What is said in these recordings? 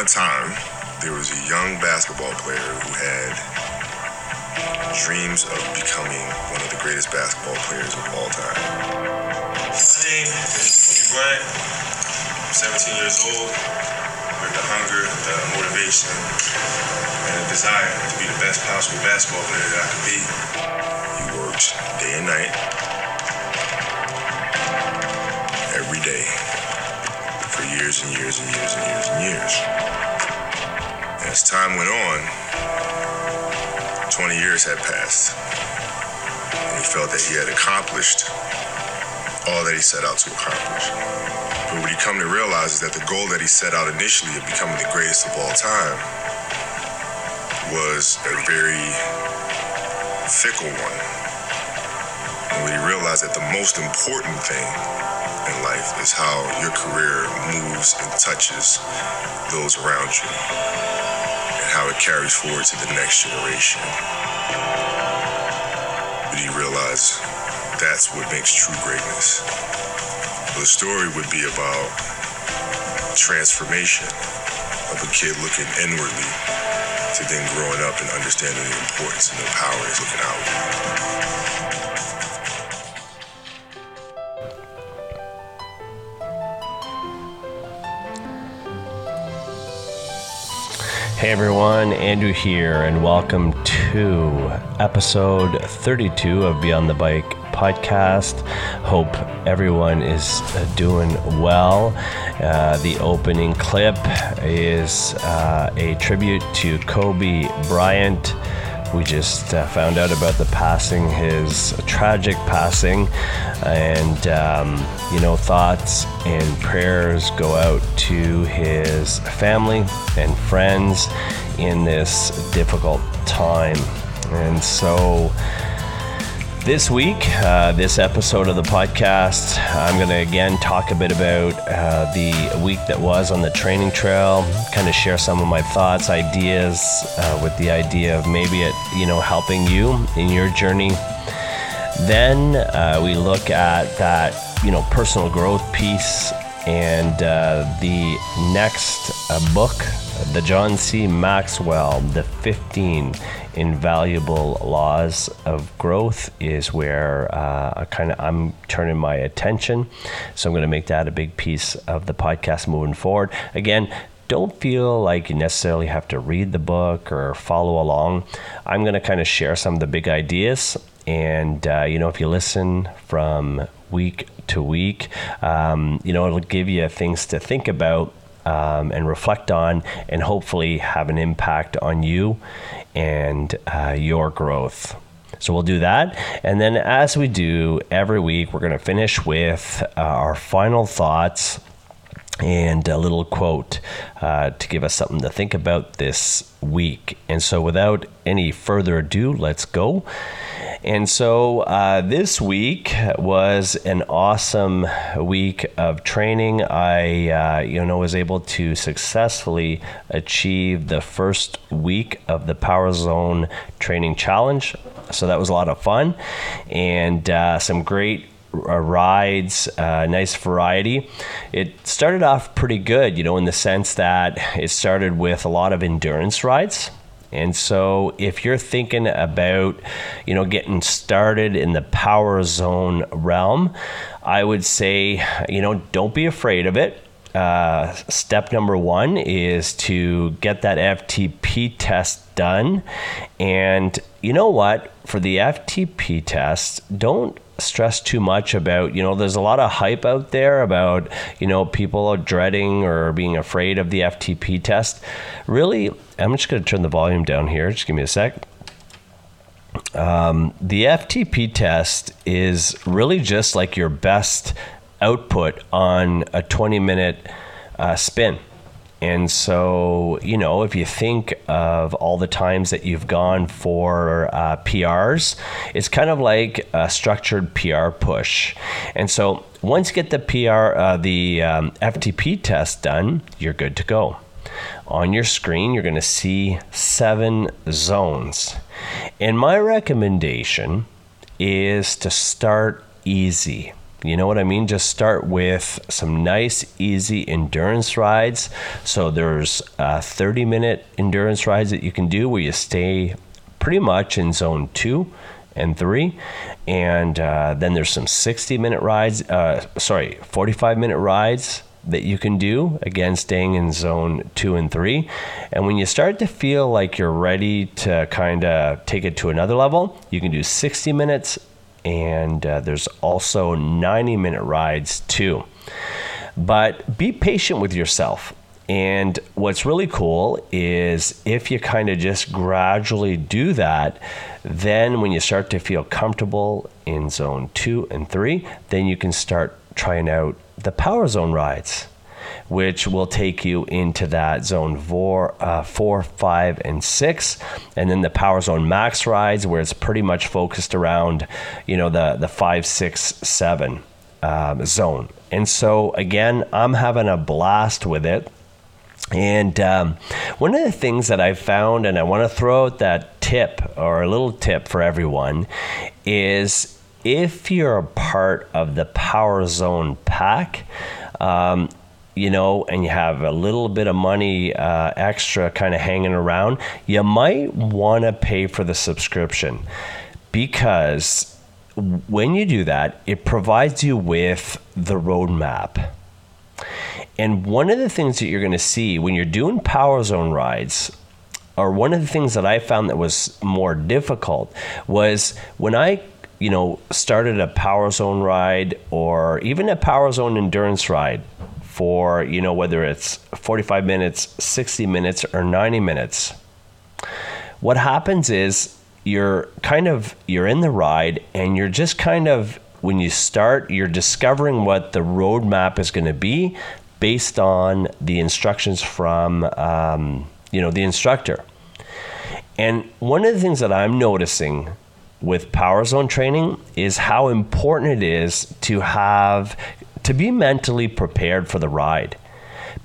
upon a time, there was a young basketball player who had dreams of becoming one of the greatest basketball players of all time. My name is Kobe Bryant. I'm 17 years old with the hunger, the motivation, and the desire to be the best possible basketball player that I could be. He worked day and night, every day, for years and years and years and years and years. As time went on, 20 years had passed. And he felt that he had accomplished all that he set out to accomplish. But what he come to realize is that the goal that he set out initially of becoming the greatest of all time was a very fickle one. And when he realized that the most important thing in life is how your career moves and touches those around you it carries forward to the next generation. But you realize that's what makes true greatness. The story would be about transformation of a kid looking inwardly to then growing up and understanding the importance and the power is looking outward. Hey everyone, Andrew here, and welcome to episode 32 of Beyond the Bike podcast. Hope everyone is uh, doing well. Uh, the opening clip is uh, a tribute to Kobe Bryant. We just uh, found out about the passing, his tragic passing, and um, you know, thoughts and prayers go out to his family and friends in this difficult time. And so, this week, uh, this episode of the podcast, I'm going to again talk a bit about uh, the week that was on the training trail, kind of share some of my thoughts, ideas, uh, with the idea of maybe it, you know, helping you in your journey. Then uh, we look at that, you know, personal growth piece and uh, the next uh, book, the John C. Maxwell, The 15 Invaluable Laws of Growth, is where uh, kind of I'm turning my attention. So I'm going to make that a big piece of the podcast moving forward. Again, don't feel like you necessarily have to read the book or follow along. I'm going to kind of share some of the big ideas. And, uh, you know, if you listen from week to week, um, you know, it'll give you things to think about um, and reflect on, and hopefully have an impact on you and uh, your growth. So we'll do that. And then, as we do every week, we're going to finish with uh, our final thoughts and a little quote uh, to give us something to think about this week. And so, without any further ado, let's go. And so, uh, this week was an awesome week of training. I, uh, you know, was able to successfully achieve the first week of the Power Zone Training Challenge. So that was a lot of fun, and uh, some great uh, rides, uh, nice variety. It started off pretty good, you know, in the sense that it started with a lot of endurance rides. And so, if you're thinking about, you know, getting started in the power zone realm, I would say, you know, don't be afraid of it. Uh, step number one is to get that FTP test done. And you know what? For the FTP test, don't stress too much about you know there's a lot of hype out there about you know people are dreading or being afraid of the ftp test. Really i'm just going to turn the volume down here. Just give me a sec. Um, the ftp test is really just like your best output on a 20 minute uh, spin and so, you know, if you think of all the times that you've gone for uh, PRs, it's kind of like a structured PR push. And so, once you get the PR, uh, the um, FTP test done, you're good to go. On your screen, you're going to see seven zones. And my recommendation is to start easy. You know what I mean? Just start with some nice, easy endurance rides. So there's uh, 30 minute endurance rides that you can do where you stay pretty much in zone two and three. And uh, then there's some 60 minute rides, uh, sorry, 45 minute rides that you can do again staying in zone two and three and when you start to feel like you're ready to kind of take it to another level you can do 60 minutes and uh, there's also 90 minute rides too. But be patient with yourself. And what's really cool is if you kind of just gradually do that, then when you start to feel comfortable in zone two and three, then you can start trying out the power zone rides which will take you into that zone four, uh, four, five, and six, and then the Power Zone Max rides, where it's pretty much focused around, you know, the the five, six, seven um, zone. And so again, I'm having a blast with it. And um, one of the things that I found, and I want to throw out that tip or a little tip for everyone, is if you're a part of the Power Zone pack, um, you know, and you have a little bit of money uh, extra kind of hanging around, you might want to pay for the subscription because when you do that, it provides you with the roadmap. And one of the things that you're going to see when you're doing Power Zone rides, or one of the things that I found that was more difficult was when I you know started a power zone ride or even a power zone endurance ride for, you know, whether it's 45 minutes, 60 minutes, or 90 minutes. What happens is you're kind of you're in the ride and you're just kind of when you start you're discovering what the roadmap is going to be based on the instructions from um, you know the instructor and one of the things that i'm noticing with power zone training is how important it is to have to be mentally prepared for the ride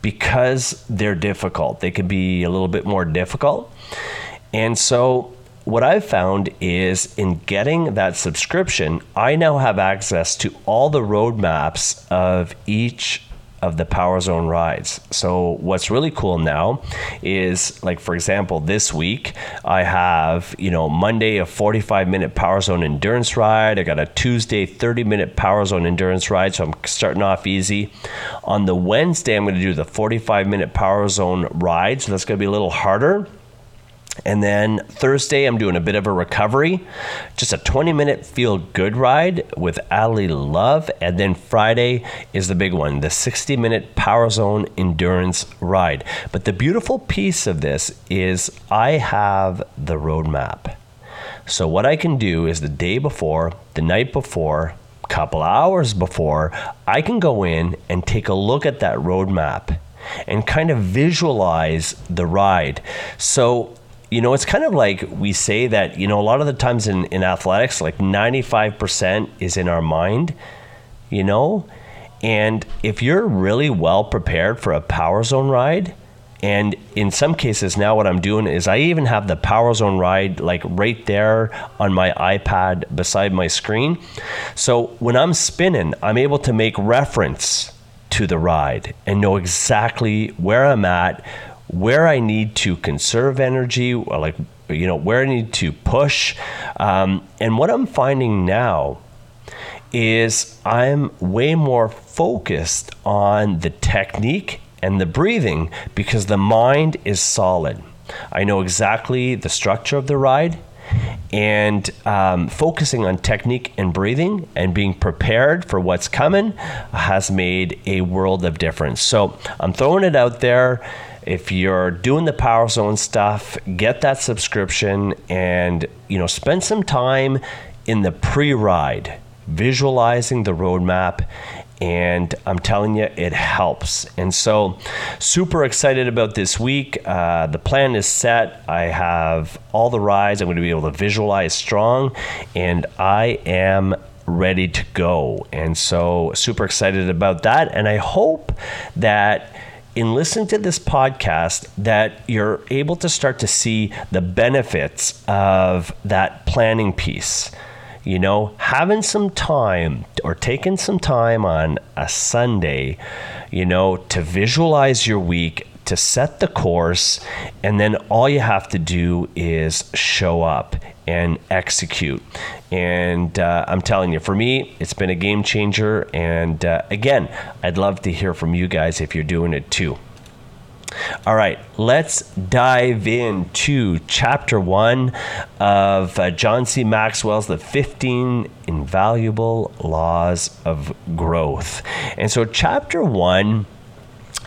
because they're difficult. They can be a little bit more difficult. And so, what I've found is in getting that subscription, I now have access to all the roadmaps of each of the Power Zone rides. So what's really cool now is like for example, this week I have, you know, Monday a 45 minute Power Zone endurance ride. I got a Tuesday 30 minute Power Zone endurance ride, so I'm starting off easy. On the Wednesday I'm going to do the 45 minute Power Zone ride, so that's going to be a little harder. And then Thursday, I'm doing a bit of a recovery, just a 20 minute feel good ride with Ali Love. And then Friday is the big one, the 60 minute Power Zone endurance ride. But the beautiful piece of this is I have the roadmap. So, what I can do is the day before, the night before, a couple hours before, I can go in and take a look at that roadmap and kind of visualize the ride. So you know, it's kind of like we say that, you know, a lot of the times in, in athletics, like 95% is in our mind, you know? And if you're really well prepared for a power zone ride, and in some cases now what I'm doing is I even have the power zone ride like right there on my iPad beside my screen. So when I'm spinning, I'm able to make reference to the ride and know exactly where I'm at, where I need to conserve energy, or like you know where I need to push. Um, and what I'm finding now is I'm way more focused on the technique and the breathing because the mind is solid. I know exactly the structure of the ride and um, focusing on technique and breathing and being prepared for what's coming has made a world of difference. So I'm throwing it out there if you're doing the power zone stuff get that subscription and you know spend some time in the pre-ride visualizing the roadmap. And i'm telling you it helps. And so super excited about this week. Uh, the plan is set. I have all the rides. I'm going to be able to visualize strong and i am ready to go. And so super excited about that. And i hope that in listening to this podcast that you're able to start to see the benefits of that planning piece. you know, having some time or taking some time on a Sunday, you know, to visualize your week, to set the course, and then all you have to do is show up and execute. And uh, I'm telling you, for me, it's been a game changer. And uh, again, I'd love to hear from you guys if you're doing it too. All right, let's dive into chapter one of uh, John C. Maxwell's The 15 Invaluable Laws of Growth. And so, chapter one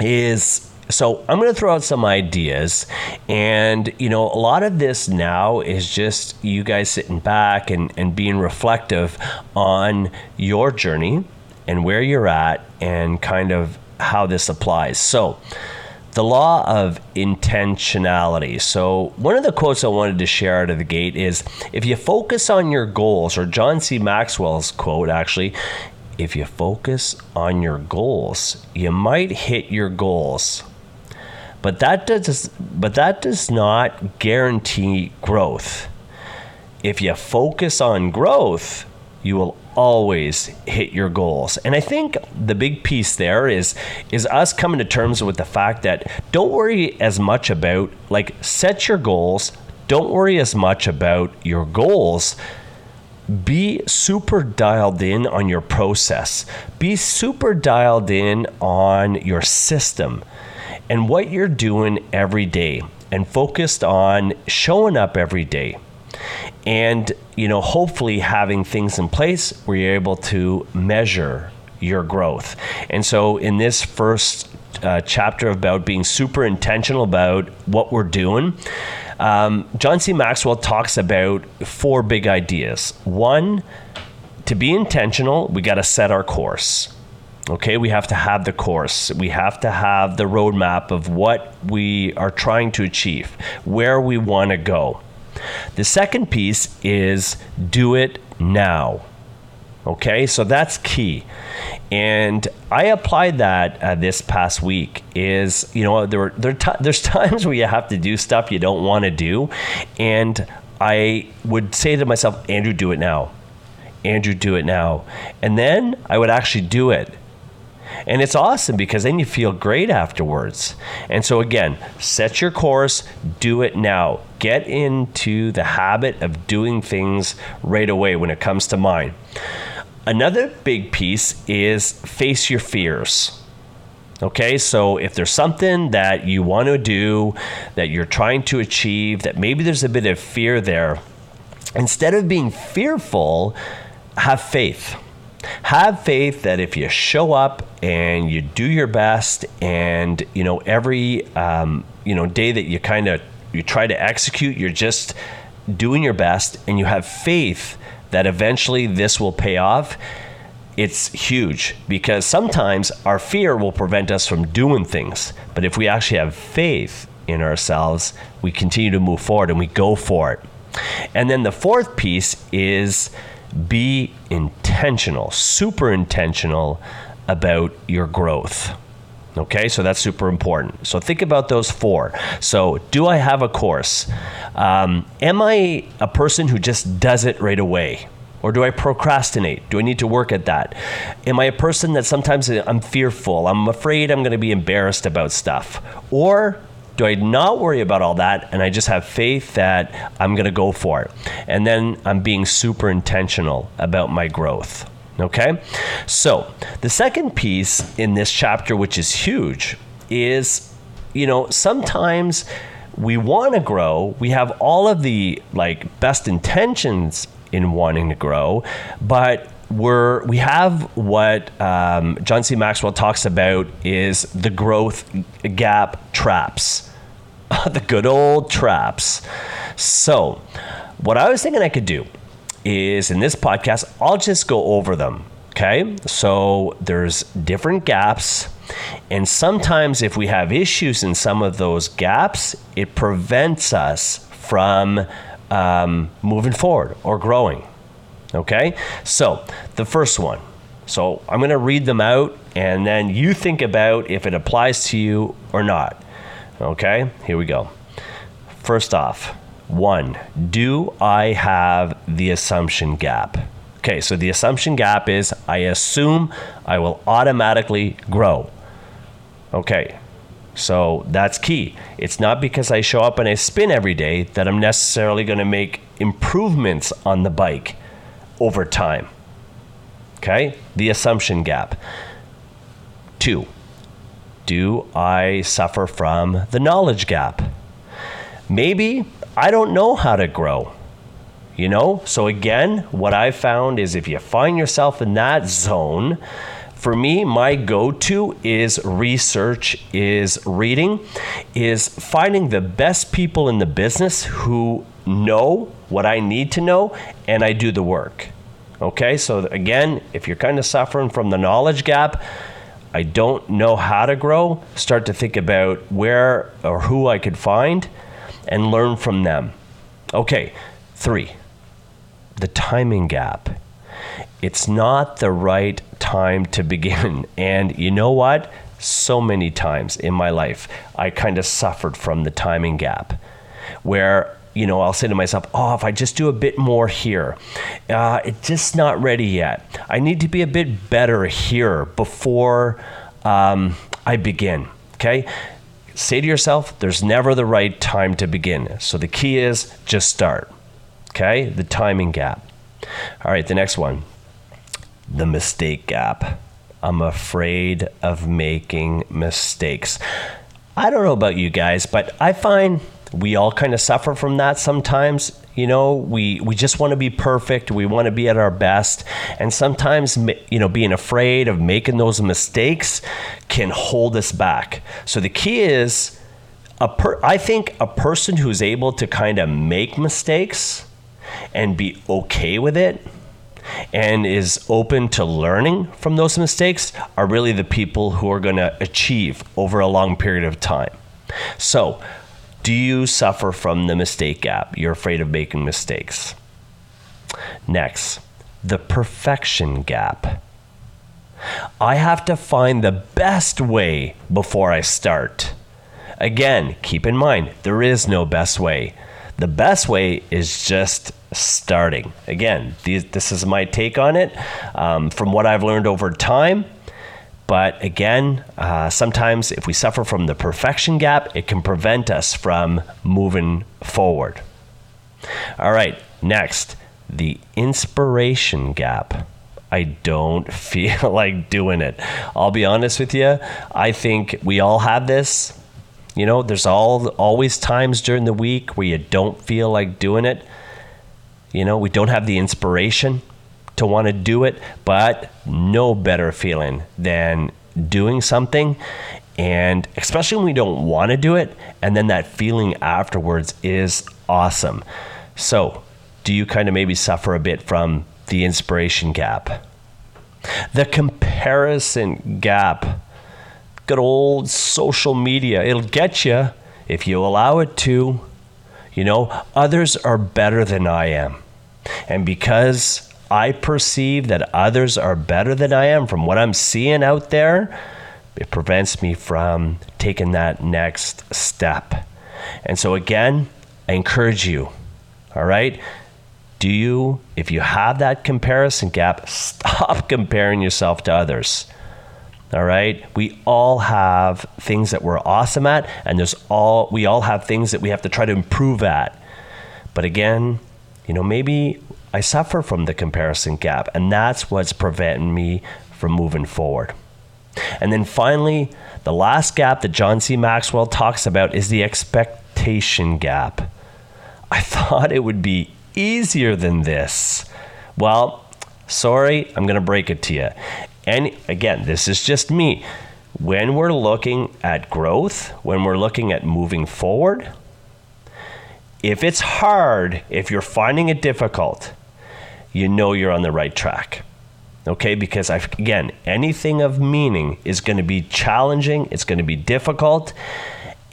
is so I'm going to throw out some ideas, and you know, a lot of this now is just you guys sitting back and, and being reflective on your journey and where you're at, and kind of how this applies. So, the law of intentionality. So, one of the quotes I wanted to share out of the gate is if you focus on your goals, or John C. Maxwell's quote actually, if you focus on your goals, you might hit your goals. But that does but that does not guarantee growth. If you focus on growth, you will always hit your goals. And I think the big piece there is is us coming to terms with the fact that don't worry as much about like set your goals, don't worry as much about your goals. Be super dialed in on your process. Be super dialed in on your system and what you're doing every day and focused on showing up every day. And you know hopefully having things in place where you're able to measure your growth. And so in this first uh, chapter about being super intentional about what we're doing um, john c. Maxwell talks about four big ideas. One to be intentional we got to set our course Okay, we have to have the course. We have to have the roadmap of what we are trying to achieve, where we want to go. The second piece is do it now. Okay, so that's key. And I applied that uh, this past week. Is you know there there t- there's times where you have to do stuff you don't want to do, and I would say to myself, Andrew, do it now. Andrew, do it now. And then I would actually do it. And it's awesome because then you feel great afterwards. And so, again, set your course, do it now. Get into the habit of doing things right away when it comes to mind. Another big piece is face your fears. Okay, so if there's something that you want to do, that you're trying to achieve, that maybe there's a bit of fear there, instead of being fearful, have faith have faith that if you show up and you do your best and you know every um, you know day that you kind of you try to execute you're just doing your best and you have faith that eventually this will pay off it's huge because sometimes our fear will prevent us from doing things. But if we actually have faith in ourselves we continue to move forward and we go for it. And then the fourth piece is be intentional, super intentional about your growth. Okay, so that's super important. So think about those four. So, do I have a course? Um, am I a person who just does it right away? Or do I procrastinate? Do I need to work at that? Am I a person that sometimes I'm fearful? I'm afraid I'm going to be embarrassed about stuff? Or do I not worry about all that and I just have faith that I'm going to go for it? And then I'm being super intentional about my growth. Okay? So, the second piece in this chapter, which is huge, is you know, sometimes we want to grow, we have all of the like best intentions in wanting to grow, but we're we have what um, John C. Maxwell talks about is the growth gap traps. the good old traps. So, what I was thinking I could do is in this podcast, I'll just go over them. Okay. So, there's different gaps. And sometimes, if we have issues in some of those gaps, it prevents us from um, moving forward or growing. Okay. So, the first one. So, I'm going to read them out and then you think about if it applies to you or not. Okay, here we go. First off, One, do I have the assumption gap? Okay, so the assumption gap is I assume I will automatically grow. Okay, so that's key. It's not because I show up and I spin every day that I'm necessarily going to make improvements on the bike over time. Okay, the assumption gap. Two, do I suffer from the knowledge gap? Maybe I don't know how to grow. You know? So, again, what I found is if you find yourself in that zone, for me, my go to is research, is reading, is finding the best people in the business who know what I need to know, and I do the work. Okay, so again, if you're kind of suffering from the knowledge gap, I don't know how to grow, start to think about where or who I could find and learn from them. Okay, three, the timing gap. It's not the right time to begin. And you know what? So many times in my life, I kind of suffered from the timing gap where you know, I'll say to myself, oh, if I just do a bit more here, uh, it's just not ready yet. I need to be a bit better here before um, I begin. Okay? Say to yourself, there's never the right time to begin. So the key is just start. Okay? The timing gap. All right, the next one the mistake gap. I'm afraid of making mistakes. I don't know about you guys, but I find we all kind of suffer from that sometimes. You know, we, we just want to be perfect. We want to be at our best. And sometimes, you know, being afraid of making those mistakes can hold us back. So the key is, a per, I think a person who's able to kind of make mistakes and be okay with it and is open to learning from those mistakes are really the people who are going to achieve over a long period of time. So, do you suffer from the mistake gap? You're afraid of making mistakes. Next, the perfection gap. I have to find the best way before I start. Again, keep in mind, there is no best way. The best way is just starting. Again, these, this is my take on it um, from what I've learned over time. But again, uh, sometimes if we suffer from the perfection gap, it can prevent us from moving forward. All right, next, the inspiration gap. I don't feel like doing it. I'll be honest with you. I think we all have this. You know, there's all always times during the week where you don't feel like doing it. You know, we don't have the inspiration to want to do it, but no better feeling than doing something and especially when we don't want to do it and then that feeling afterwards is awesome. So, do you kind of maybe suffer a bit from the inspiration gap? The comparison gap. Good old social media. It'll get you if you allow it to. You know, others are better than I am. And because I perceive that others are better than I am from what I'm seeing out there, it prevents me from taking that next step. And so, again, I encourage you, all right? Do you, if you have that comparison gap, stop comparing yourself to others. All right. We all have things that we're awesome at, and there's all we all have things that we have to try to improve at. But again, you know, maybe I suffer from the comparison gap, and that's what's preventing me from moving forward. And then finally, the last gap that John C. Maxwell talks about is the expectation gap. I thought it would be easier than this. Well, sorry, I'm going to break it to you. And again, this is just me. When we're looking at growth, when we're looking at moving forward, if it's hard, if you're finding it difficult, you know you're on the right track. Okay, because I've, again, anything of meaning is going to be challenging, it's going to be difficult,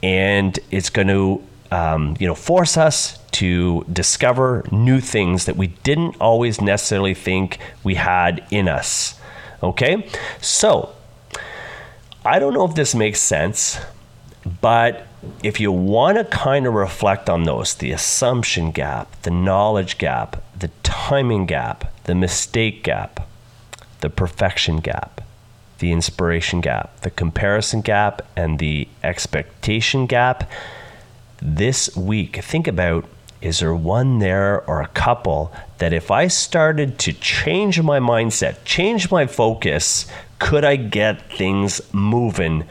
and it's going to um, you know force us to discover new things that we didn't always necessarily think we had in us. Okay? So, I don't know if this makes sense. But if you want to kind of reflect on those the assumption gap, the knowledge gap, the timing gap, the mistake gap, the perfection gap, the inspiration gap, the comparison gap, and the expectation gap, this week, think about is there one there or a couple that if I started to change my mindset, change my focus, could I get things moving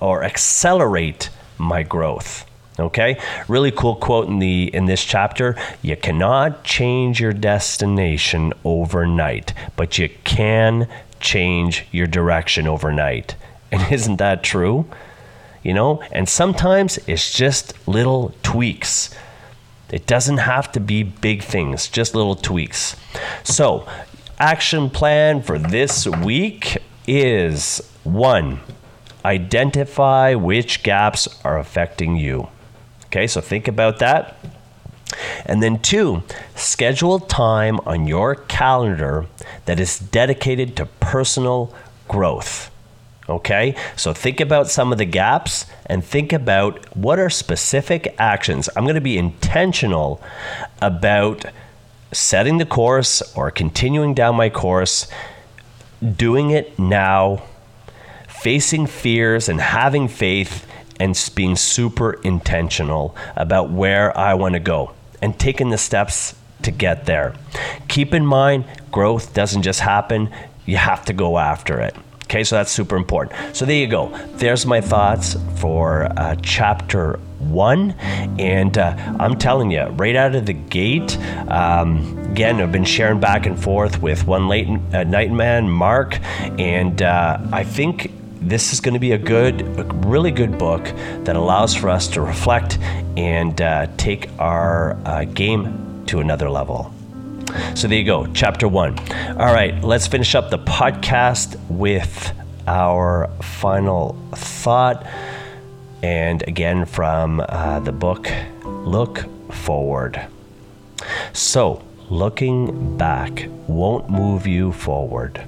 or accelerate my growth? Okay? Really cool quote in the in this chapter. You cannot change your destination overnight, but you can change your direction overnight. And isn't that true? You know, and sometimes it's just little tweaks. It doesn't have to be big things, just little tweaks. So, action plan for this week is one, identify which gaps are affecting you. Okay, so think about that. And then, two, schedule time on your calendar that is dedicated to personal growth. Okay, so think about some of the gaps and think about what are specific actions. I'm going to be intentional about setting the course or continuing down my course, doing it now, facing fears and having faith, and being super intentional about where I want to go and taking the steps to get there. Keep in mind, growth doesn't just happen, you have to go after it. Okay, so that's super important. So there you go. There's my thoughts for uh, chapter one. And uh, I'm telling you, right out of the gate, um, again, I've been sharing back and forth with one late uh, Nightman, Mark, and uh, I think this is going to be a good, a really good book that allows for us to reflect and uh, take our uh, game to another level. So there you go, chapter one. All right, let's finish up the podcast with our final thought. And again, from uh, the book, Look Forward. So, looking back won't move you forward.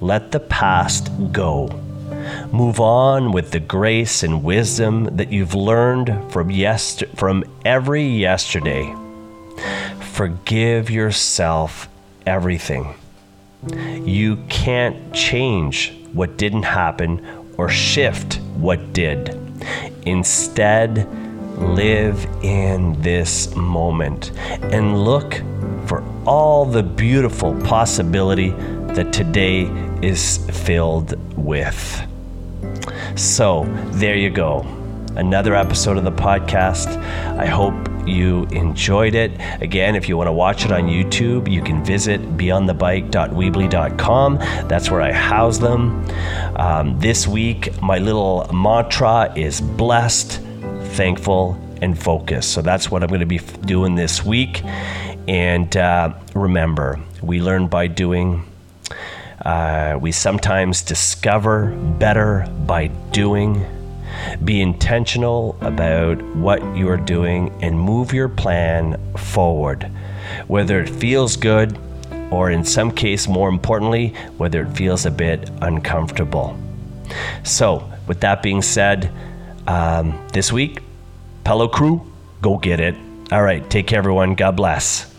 Let the past go. Move on with the grace and wisdom that you've learned from, yester- from every yesterday forgive yourself everything. You can't change what didn't happen or shift what did. Instead, live in this moment and look for all the beautiful possibility that today is filled with. So, there you go. Another episode of the podcast. I hope you enjoyed it. Again, if you want to watch it on YouTube, you can visit beyondthebike.weebly.com. That's where I house them. Um, this week, my little mantra is blessed, thankful, and focused. So that's what I'm going to be doing this week. And uh, remember, we learn by doing. Uh, we sometimes discover better by doing. Be intentional about what you are doing and move your plan forward, whether it feels good or, in some case, more importantly, whether it feels a bit uncomfortable. So, with that being said, um, this week, Pello Crew, go get it. All right, take care, everyone. God bless.